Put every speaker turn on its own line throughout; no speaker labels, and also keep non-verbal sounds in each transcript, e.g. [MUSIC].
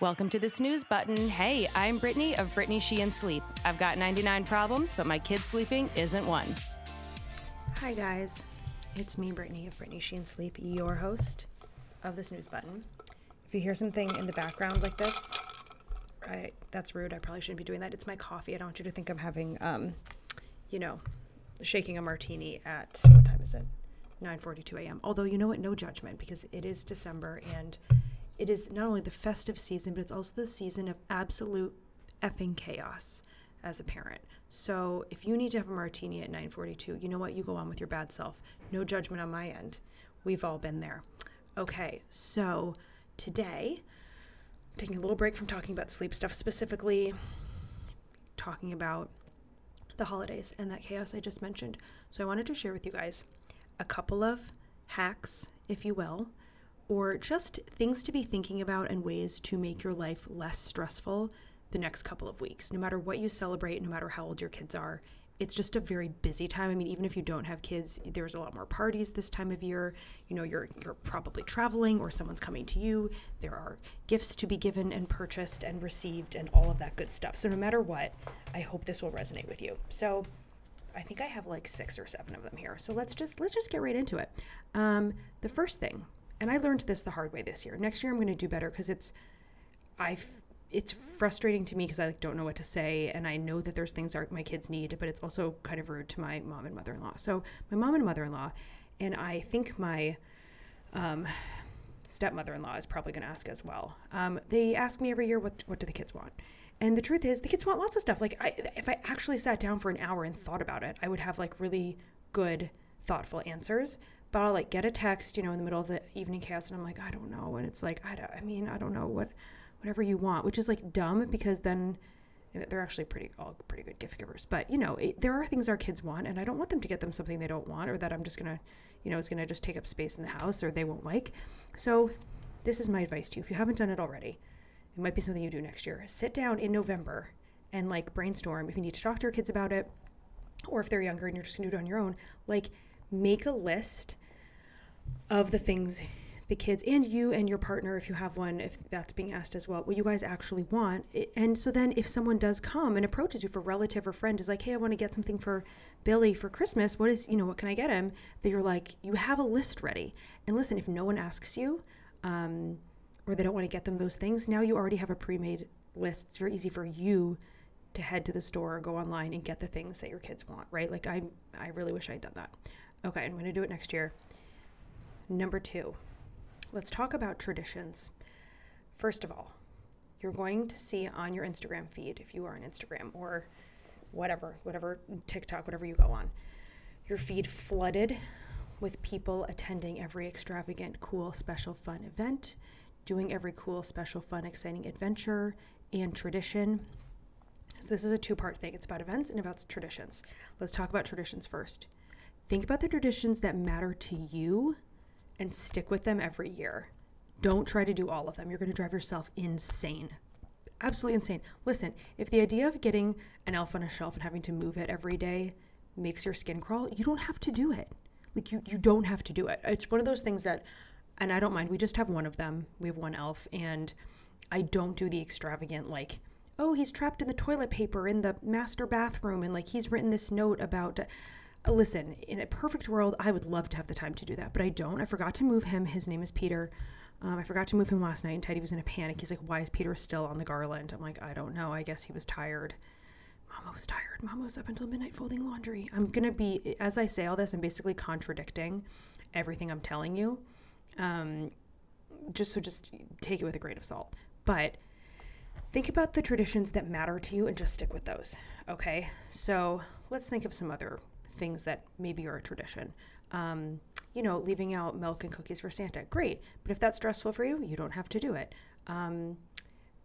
Welcome to the snooze button. Hey, I'm Brittany of Brittany Sheehan Sleep. I've got 99 problems, but my kid sleeping isn't one.
Hi, guys. It's me, Brittany of Brittany Sheehan Sleep, your host of the snooze button. If you hear something in the background like this, I, that's rude. I probably shouldn't be doing that. It's my coffee. I don't want you to think I'm having, um, you know, shaking a martini at what time is it? 9:42 a.m. Although you know what, no judgment because it is December and it is not only the festive season, but it's also the season of absolute effing chaos as a parent. So if you need to have a martini at 9:42, you know what? You go on with your bad self. No judgment on my end. We've all been there. Okay, so today, I'm taking a little break from talking about sleep stuff, specifically talking about the holidays and that chaos I just mentioned. So I wanted to share with you guys a couple of hacks, if you will, or just things to be thinking about and ways to make your life less stressful the next couple of weeks. No matter what you celebrate, no matter how old your kids are, it's just a very busy time. I mean, even if you don't have kids, there's a lot more parties this time of year. You know, you're you're probably traveling or someone's coming to you. There are gifts to be given and purchased and received and all of that good stuff. So no matter what, I hope this will resonate with you. So I think I have like six or seven of them here. So let's just let's just get right into it. Um, the first thing and I learned this the hard way this year. Next year I'm going to do better because it's I it's frustrating to me because I like, don't know what to say and I know that there's things that my kids need, but it's also kind of rude to my mom and mother-in-law. So my mom and mother-in-law and I think my um, stepmother-in-law is probably going to ask as well. Um, they ask me every year what what do the kids want. And the truth is, the kids want lots of stuff. Like, I, if I actually sat down for an hour and thought about it, I would have like really good, thoughtful answers but I'll like get a text, you know, in the middle of the evening chaos, and I'm like, I don't know, and it's like, I, don't, I mean, I don't know what, whatever you want, which is like dumb because then eh, they're actually pretty all pretty good gift givers. But you know, it, there are things our kids want, and I don't want them to get them something they don't want, or that I'm just gonna, you know, it's gonna just take up space in the house, or they won't like. So, this is my advice to you. If you haven't done it already, it might be something you do next year. Sit down in November and like brainstorm if you need to talk to your kids about it, or if they're younger and you're just gonna do it on your own, like make a list of the things the kids and you and your partner, if you have one, if that's being asked as well, what you guys actually want. And so then if someone does come and approaches you for relative or friend is like, hey, I want to get something for Billy for Christmas. What is, you know, what can I get him? That you're like, you have a list ready. And listen, if no one asks you, um, or they don't want to get them those things, now you already have a pre-made list. It's very easy for you to head to the store or go online and get the things that your kids want, right? Like I I really wish I'd done that. Okay, I'm going to do it next year. Number two, let's talk about traditions. First of all, you're going to see on your Instagram feed, if you are on Instagram or whatever, whatever TikTok, whatever you go on, your feed flooded with people attending every extravagant, cool, special, fun event, doing every cool, special, fun, exciting adventure and tradition. So, this is a two part thing it's about events and about traditions. Let's talk about traditions first. Think about the traditions that matter to you and stick with them every year. Don't try to do all of them. You're going to drive yourself insane. Absolutely insane. Listen, if the idea of getting an elf on a shelf and having to move it every day makes your skin crawl, you don't have to do it. Like you you don't have to do it. It's one of those things that and I don't mind. We just have one of them. We have one elf and I don't do the extravagant like oh, he's trapped in the toilet paper in the master bathroom and like he's written this note about listen, in a perfect world, I would love to have the time to do that, but I don't. I forgot to move him. His name is Peter. Um, I forgot to move him last night, and Teddy was in a panic. He's like, Why is Peter still on the garland? I'm like, I don't know. I guess he was tired. Mama was tired. Mama was up until midnight folding laundry. I'm going to be, as I say all this, I'm basically contradicting everything I'm telling you. Um, just so just take it with a grain of salt. But think about the traditions that matter to you and just stick with those. Okay. So let's think of some other things that maybe are a tradition. Um, you know, leaving out milk and cookies for Santa, great. But if that's stressful for you, you don't have to do it. Um,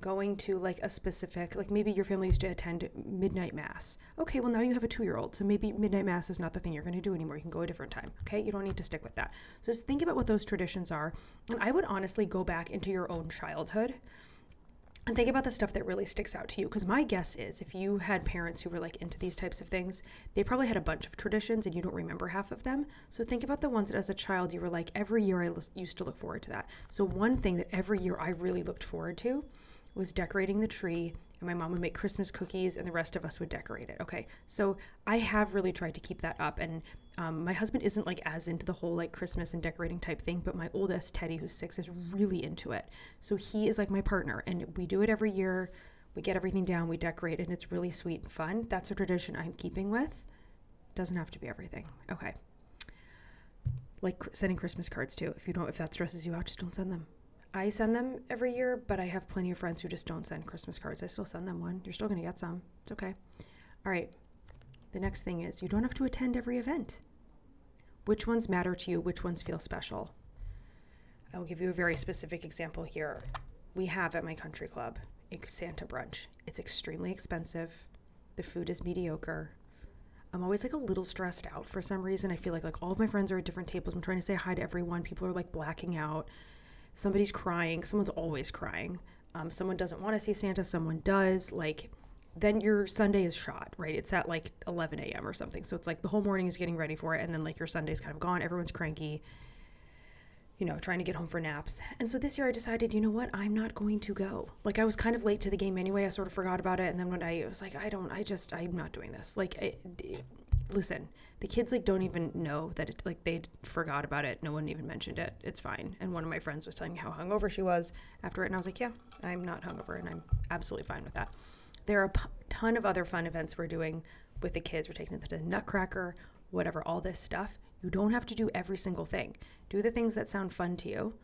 going to like a specific, like maybe your family used to attend midnight mass. Okay, well now you have a two year old, so maybe midnight mass is not the thing you're going to do anymore. You can go a different time. Okay, you don't need to stick with that. So just think about what those traditions are. And I would honestly go back into your own childhood and think about the stuff that really sticks out to you because my guess is if you had parents who were like into these types of things they probably had a bunch of traditions and you don't remember half of them. So think about the ones that as a child you were like every year i used to look forward to that. So one thing that every year i really looked forward to was decorating the tree and my mom would make Christmas cookies, and the rest of us would decorate it. Okay, so I have really tried to keep that up, and um, my husband isn't like as into the whole like Christmas and decorating type thing, but my oldest Teddy, who's six, is really into it. So he is like my partner, and we do it every year. We get everything down, we decorate, and it's really sweet and fun. That's a tradition I'm keeping with. Doesn't have to be everything. Okay. Like sending Christmas cards too. If you don't, if that stresses you out, just don't send them. I send them every year, but I have plenty of friends who just don't send Christmas cards. I still send them one. You're still going to get some. It's okay. All right. The next thing is you don't have to attend every event. Which ones matter to you? Which ones feel special? I will give you a very specific example here. We have at my country club a Santa brunch. It's extremely expensive. The food is mediocre. I'm always like a little stressed out for some reason. I feel like like all of my friends are at different tables. I'm trying to say hi to everyone. People are like blacking out somebody's crying, someone's always crying. Um, someone doesn't want to see Santa, someone does. Like, then your Sunday is shot, right? It's at like 11 a.m. or something. So it's like the whole morning is getting ready for it, and then like your Sunday's kind of gone. Everyone's cranky, you know, trying to get home for naps. And so this year I decided, you know what? I'm not going to go. Like, I was kind of late to the game anyway. I sort of forgot about it. And then when I was like, I don't, I just, I'm not doing this. Like, listen, the kids like don't even know that it like they forgot about it. No one even mentioned it. It's fine. And one of my friends was telling me how hungover she was after it, and I was like, yeah, I'm not hungover, and I'm absolutely fine with that. There are a ton of other fun events we're doing with the kids. We're taking them to the Nutcracker, whatever, all this stuff. You don't have to do every single thing. Do the things that sound fun to you.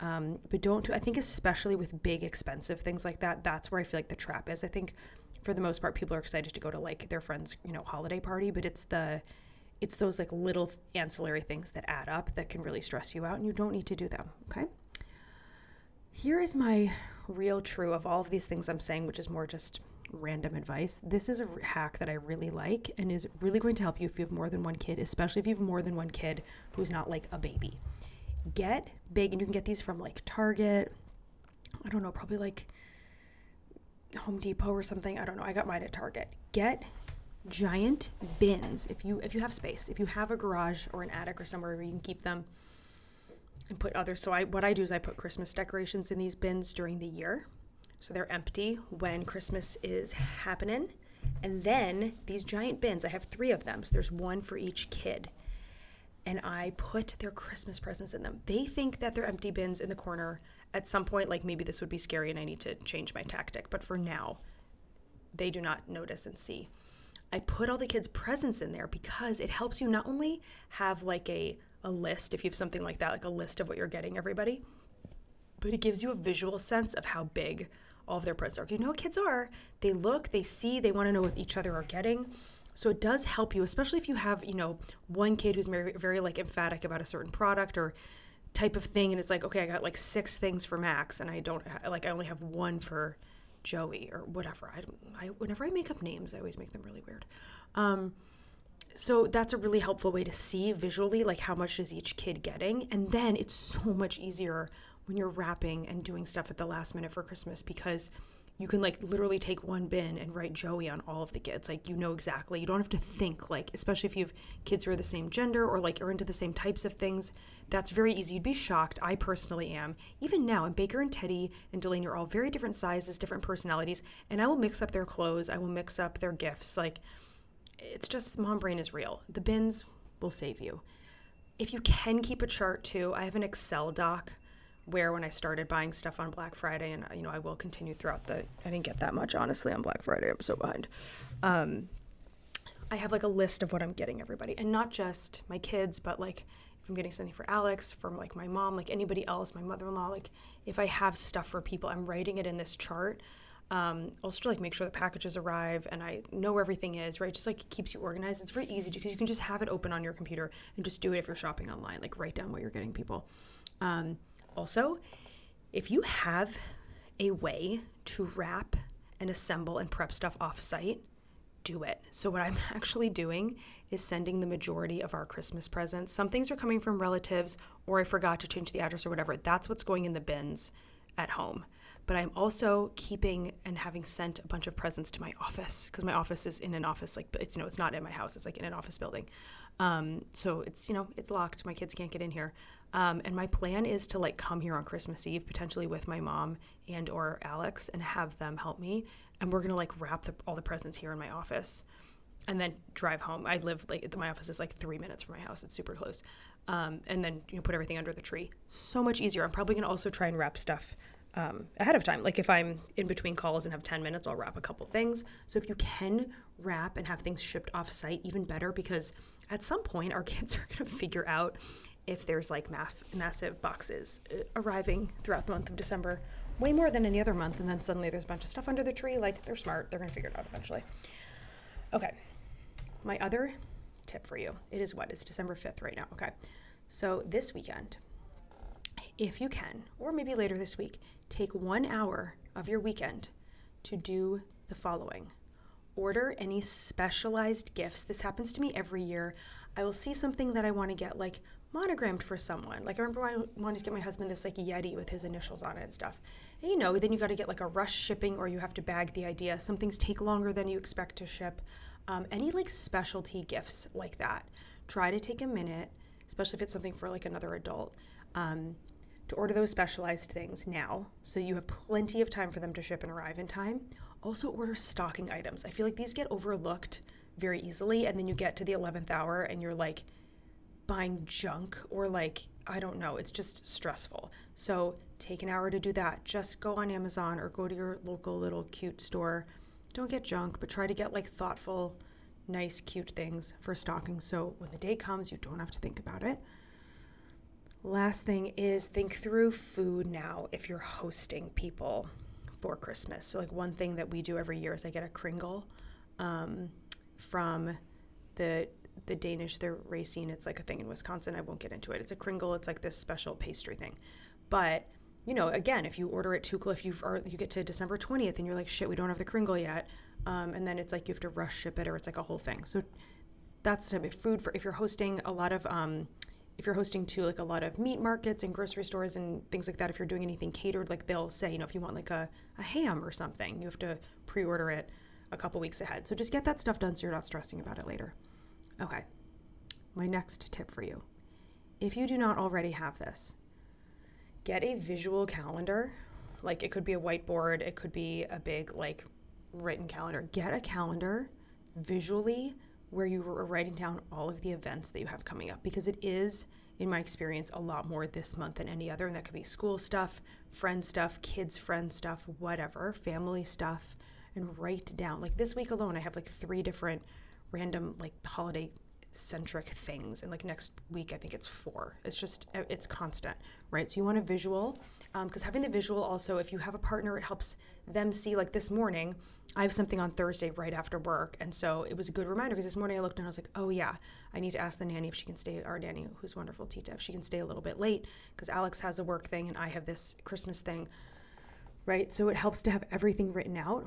Um, but don't do, I think especially with big expensive things like that, that's where I feel like the trap is. I think for the most part, people are excited to go to like their friend's, you know, holiday party, but it's the it's those like little ancillary things that add up that can really stress you out and you don't need to do them, okay? Here is my real true of all of these things I'm saying, which is more just random advice. This is a hack that I really like and is really going to help you if you have more than one kid, especially if you have more than one kid who's not like a baby. Get big, and you can get these from like Target. I don't know, probably like Home Depot or something. I don't know. I got mine at Target. Get giant bins if you if you have space. If you have a garage or an attic or somewhere where you can keep them and put other so I what I do is I put Christmas decorations in these bins during the year. So they're empty when Christmas is happening. And then these giant bins, I have 3 of them. So there's one for each kid. And I put their Christmas presents in them. They think that they're empty bins in the corner at some point, like maybe this would be scary and I need to change my tactic. But for now, they do not notice and see. I put all the kids' presents in there because it helps you not only have like a, a list, if you have something like that, like a list of what you're getting everybody, but it gives you a visual sense of how big all of their presents are. You know what kids are? They look, they see, they want to know what each other are getting. So it does help you, especially if you have, you know, one kid who's very, very like emphatic about a certain product or type of thing and it's like okay i got like six things for max and i don't like i only have one for joey or whatever. I, I whenever i make up names i always make them really weird. Um, so that's a really helpful way to see visually like how much is each kid getting and then it's so much easier when you're wrapping and doing stuff at the last minute for christmas because you can like literally take one bin and write Joey on all of the kids. Like you know exactly. You don't have to think like, especially if you have kids who are the same gender or like are into the same types of things. That's very easy. You'd be shocked. I personally am. Even now, and Baker and Teddy and Delaney are all very different sizes, different personalities, and I will mix up their clothes. I will mix up their gifts. Like it's just mom brain is real. The bins will save you. If you can keep a chart too, I have an Excel doc where when I started buying stuff on Black Friday, and you know I will continue throughout the. I didn't get that much honestly on Black Friday. I'm so behind. Um, I have like a list of what I'm getting everybody, and not just my kids, but like if I'm getting something for Alex, from like my mom, like anybody else, my mother-in-law, like if I have stuff for people, I'm writing it in this chart. Um, also to like make sure the packages arrive and I know where everything is, right? Just like it keeps you organized. It's very easy because you can just have it open on your computer and just do it if you're shopping online. Like write down what you're getting people. Um, also, if you have a way to wrap and assemble and prep stuff offsite, do it. So, what I'm [LAUGHS] actually doing is sending the majority of our Christmas presents. Some things are coming from relatives, or I forgot to change the address or whatever. That's what's going in the bins at home. But I'm also keeping and having sent a bunch of presents to my office because my office is in an office, like it's you know, it's not in my house, it's like in an office building. Um, so it's you know, it's locked. My kids can't get in here Um, and my plan is to like come here on Christmas Eve, potentially with my mom and or Alex, and have them help me. And we're gonna like wrap the, all the presents here in my office, and then drive home. I live like my office is like three minutes from my house. It's super close. Um, and then you know put everything under the tree. So much easier. I'm probably gonna also try and wrap stuff um, ahead of time. Like if I'm in between calls and have 10 minutes, I'll wrap a couple things. So if you can wrap and have things shipped off site, even better because at some point our [LAUGHS] kids are going to figure out if there's like massive boxes uh, arriving throughout the month of December, way more than any other month. And then suddenly there's a bunch of stuff under the tree. Like they're smart, they're to figure it out eventually. Okay. My other tip for you it is what? It's December 5th right now. Okay. So this weekend, if you can, or maybe later this week, take one hour of your weekend to do the following order any specialized gifts. This happens to me every year. I will see something that I want to get like monogrammed for someone. Like I remember I wanted to get my husband this like Yeti with his initials on it and stuff. And you know, then you got to get like a rush shipping or you have to bag the idea. Some things take longer than you expect to ship. Um, any like specialty gifts like that. Try to take a minute, especially if it's something for like another adult. Um, to order those specialized things now so you have plenty of time for them to ship and arrive in time. Also, order stocking items. I feel like these get overlooked very easily, and then you get to the 11th hour and you're like buying junk or like, I don't know, it's just stressful. So, take an hour to do that. Just go on Amazon or go to your local little cute store. Don't get junk, but try to get like thoughtful, nice, cute things for stocking so when the day comes, you don't have to think about it. Last thing is think through food now if you're hosting people for Christmas. So, like, one thing that we do every year is I get a Kringle um, from the the Danish, they're racing. It's like a thing in Wisconsin. I won't get into it. It's a Kringle. It's like this special pastry thing. But you know, again, if you order it too close, if you you get to December twentieth and you're like, shit, we don't have the Kringle yet, um, and then it's like you have to rush ship it, or it's like a whole thing. So that's type of food for if you're hosting a lot of um, if you're hosting to like a lot of meat markets and grocery stores and things like that, if you're doing anything catered, like they'll say, you know, if you want like a, a ham or something, you have to pre order it a couple weeks ahead. So just get that stuff done so you're not stressing about it later. Okay. My next tip for you if you do not already have this, get a visual calendar. Like it could be a whiteboard, it could be a big, like, written calendar. Get a calendar visually where you are writing down all of the events that you have coming up because it is in my experience a lot more this month than any other and that could be school stuff friend stuff kids friend stuff whatever family stuff and write down like this week alone i have like three different random like holiday centric things and like next week i think it's four. It's just it's constant right? So you want a visual because um, having the visual also if you have a partner it helps them see like this morning i have something on thursday right after work and so it was a good reminder because this morning i looked and i was like oh yeah i need to ask the nanny if she can stay our nanny who's wonderful tita if she can stay a little bit late because alex has a work thing and i have this christmas thing right? So it helps to have everything written out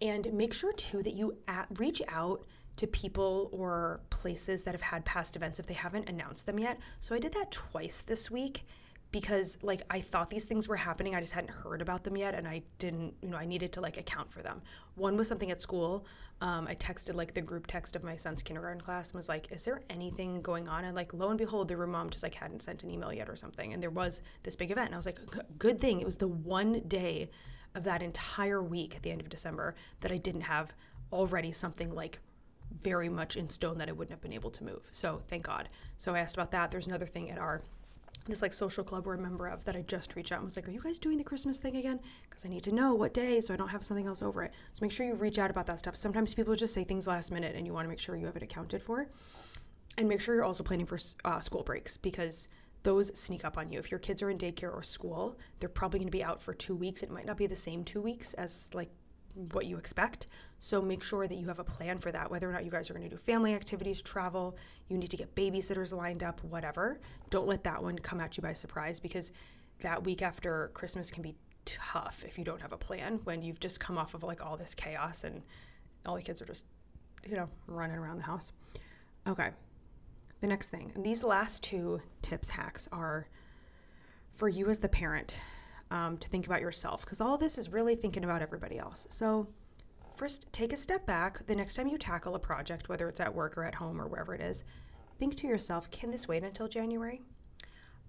and make sure too that you at, reach out to people or places that have had past events if they haven't announced them yet so i did that twice this week because like I thought these things were happening. I just hadn't heard about them yet, and I didn't, you know, I needed to like account for them. One was something at school. Um, I texted like the group text of my son's kindergarten class and was like, "Is there anything going on?" And like, lo and behold, their mom just like hadn't sent an email yet or something, and there was this big event. And I was like, "Good thing it was the one day of that entire week at the end of December that I didn't have already something like." Very much in stone that I wouldn't have been able to move. So thank God. So I asked about that. There's another thing at our this like social club we're a member of that I just reached out and was like, Are you guys doing the Christmas thing again? Because I need to know what day so I don't have something else over it. So make sure you reach out about that stuff. Sometimes people just say things last minute and you want to make sure you have it accounted for. And make sure you're also planning for uh, school breaks because those sneak up on you. If your kids are in daycare or school, they're probably going to be out for two weeks. It might not be the same two weeks as like what you expect. So make sure that you have a plan for that, whether or not you guys are going to do family activities, travel, you need to get babysitters lined up, whatever. Don't let that one come at you by surprise because that week after Christmas can be tough if you don't have a plan when you've just come off of like all this chaos and all the kids are just, you know, running around the house. Okay. The next thing, these last two tips, hacks are for you as the parent um, to think about yourself because all this is really thinking about everybody else. So, first, take a step back. The next time you tackle a project, whether it's at work or at home or wherever it is, think to yourself can this wait until January?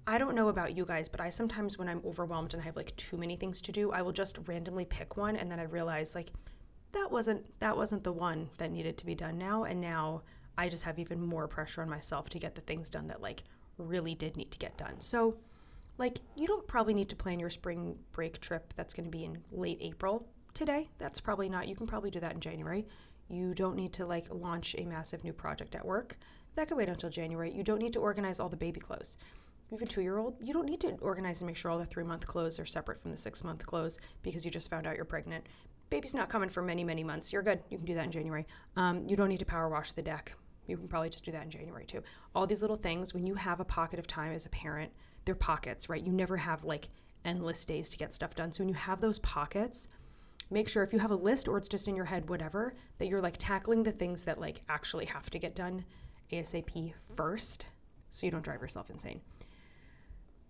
I don't know about you guys, but I sometimes, when I'm overwhelmed and I have like too many things to do, I will just randomly pick one and then I realize like that wasn't that wasn't the one that needed to be done now and now I just have even more pressure on myself to get the things done that like really did need to get done. So like you don't probably need to plan your spring break trip that's going to be in late April today. That's probably not. You can probably do that in January. You don't need to like launch a massive new project at work. That could wait until January. You don't need to organize all the baby clothes you have a two year old, you don't need to organize and make sure all the three month clothes are separate from the six month clothes because you just found out you're pregnant. Baby's not coming for many, many months. You're good. You can do that in January. Um, you don't need to power wash the deck. You can probably just do that in January too. All these little things, when you have a pocket of time as a parent, they're pockets, right? You never have like endless days to get stuff done. So when you have those pockets, make sure if you have a list or it's just in your head, whatever, that you're like tackling the things that like actually have to get done ASAP first so you don't drive yourself insane.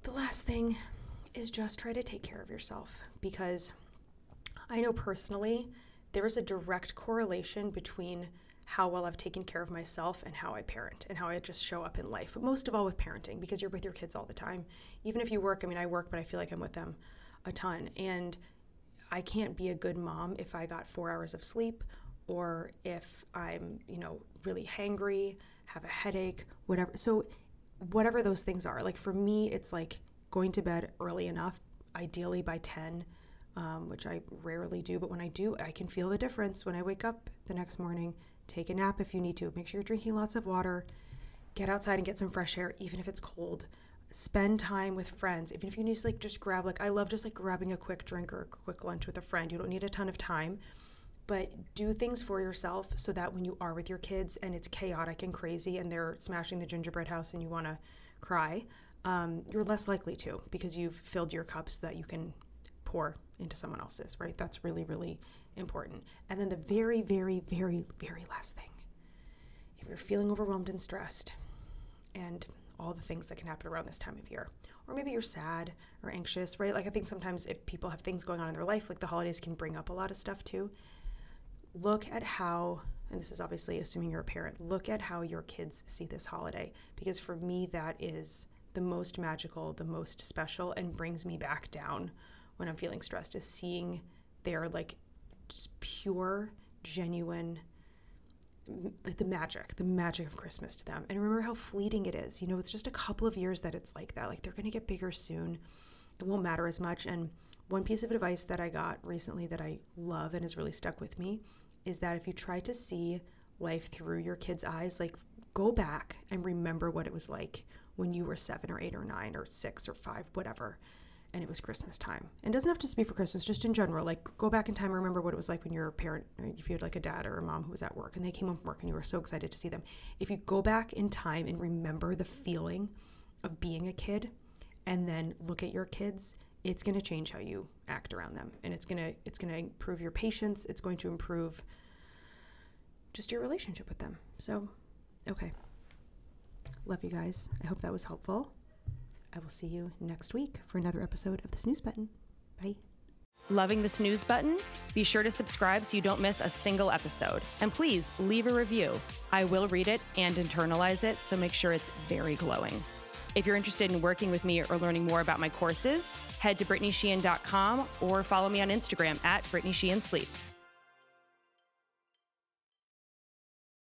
The last thing is just try to take care of yourself because I know personally there is a direct correlation between how well I've taken care of myself and how I parent and how I just show up in life. But most of all with parenting because you're with your kids all the time. Even if you work, I mean, I work, but I feel like I'm with them a ton. And I can't be a good mom if I got four hours of sleep or if I'm, you know, really hangry, have a headache, whatever. So whatever those things are. Like for me, it's like going to bed early enough, ideally by 10, um, which I rarely do. But when I do, I can feel the difference when I wake up the next morning. Take a nap if you need to. Make sure you're drinking lots of water. Get outside and get some fresh air, even if it's cold. Spend time with friends, even if you need to like just grab like I love just like grabbing a quick drink or a quick lunch with a friend. You don't need a ton of time, but do things for yourself so that when you are with your kids and it's chaotic and crazy and they're smashing the gingerbread house and you want to cry, um, you're less likely to because you've filled your cup so that you can pour into someone else's, right? That's really, really important. And then the very, very, very, very last thing if you're feeling overwhelmed and stressed and all the things that can happen around this time of year, or maybe you're sad or anxious, right? Like I think sometimes if people have things going on in their life, like the holidays can bring up a lot of stuff too look at how, and this is obviously assuming you're a parent, look at how your kids see this holiday. Because for me, that is the most magical, the most special, and brings me back down when I'm feeling stressed, is seeing their like just pure, genuine, like the magic, the magic of Christmas to them. And remember how fleeting it is. You know, it's just a couple of years that it's like that. Like they're going to get bigger soon. It won't matter as much. And one piece of advice that I got recently that I love and has really stuck with me is that if you try to see life through your kids' eyes, like go back and remember what it was like when you were seven or eight or nine or six or five, whatever, and it was Christmas time. And it doesn't have to just be for Christmas, just in general. Like go back in time and remember what it was like when you're a parent, if you had like a dad or a mom who was at work and they came home from work and you were so excited to see them. If you go back in time and remember the feeling of being a kid and then look at your kids it's going to change how you act around them and it's going to it's going to improve your patience it's going to improve just your relationship with them so okay love you guys i hope that was helpful i will see you next week for another episode of the snooze button bye
Loving the snooze button? Be sure to subscribe so you don't miss a single episode. And please leave a review. I will read it and internalize it, so make sure it's very glowing. If you're interested in working with me or learning more about my courses, head to BrittanySheehan.com or follow me on Instagram at Brittany Sheehan Sleep.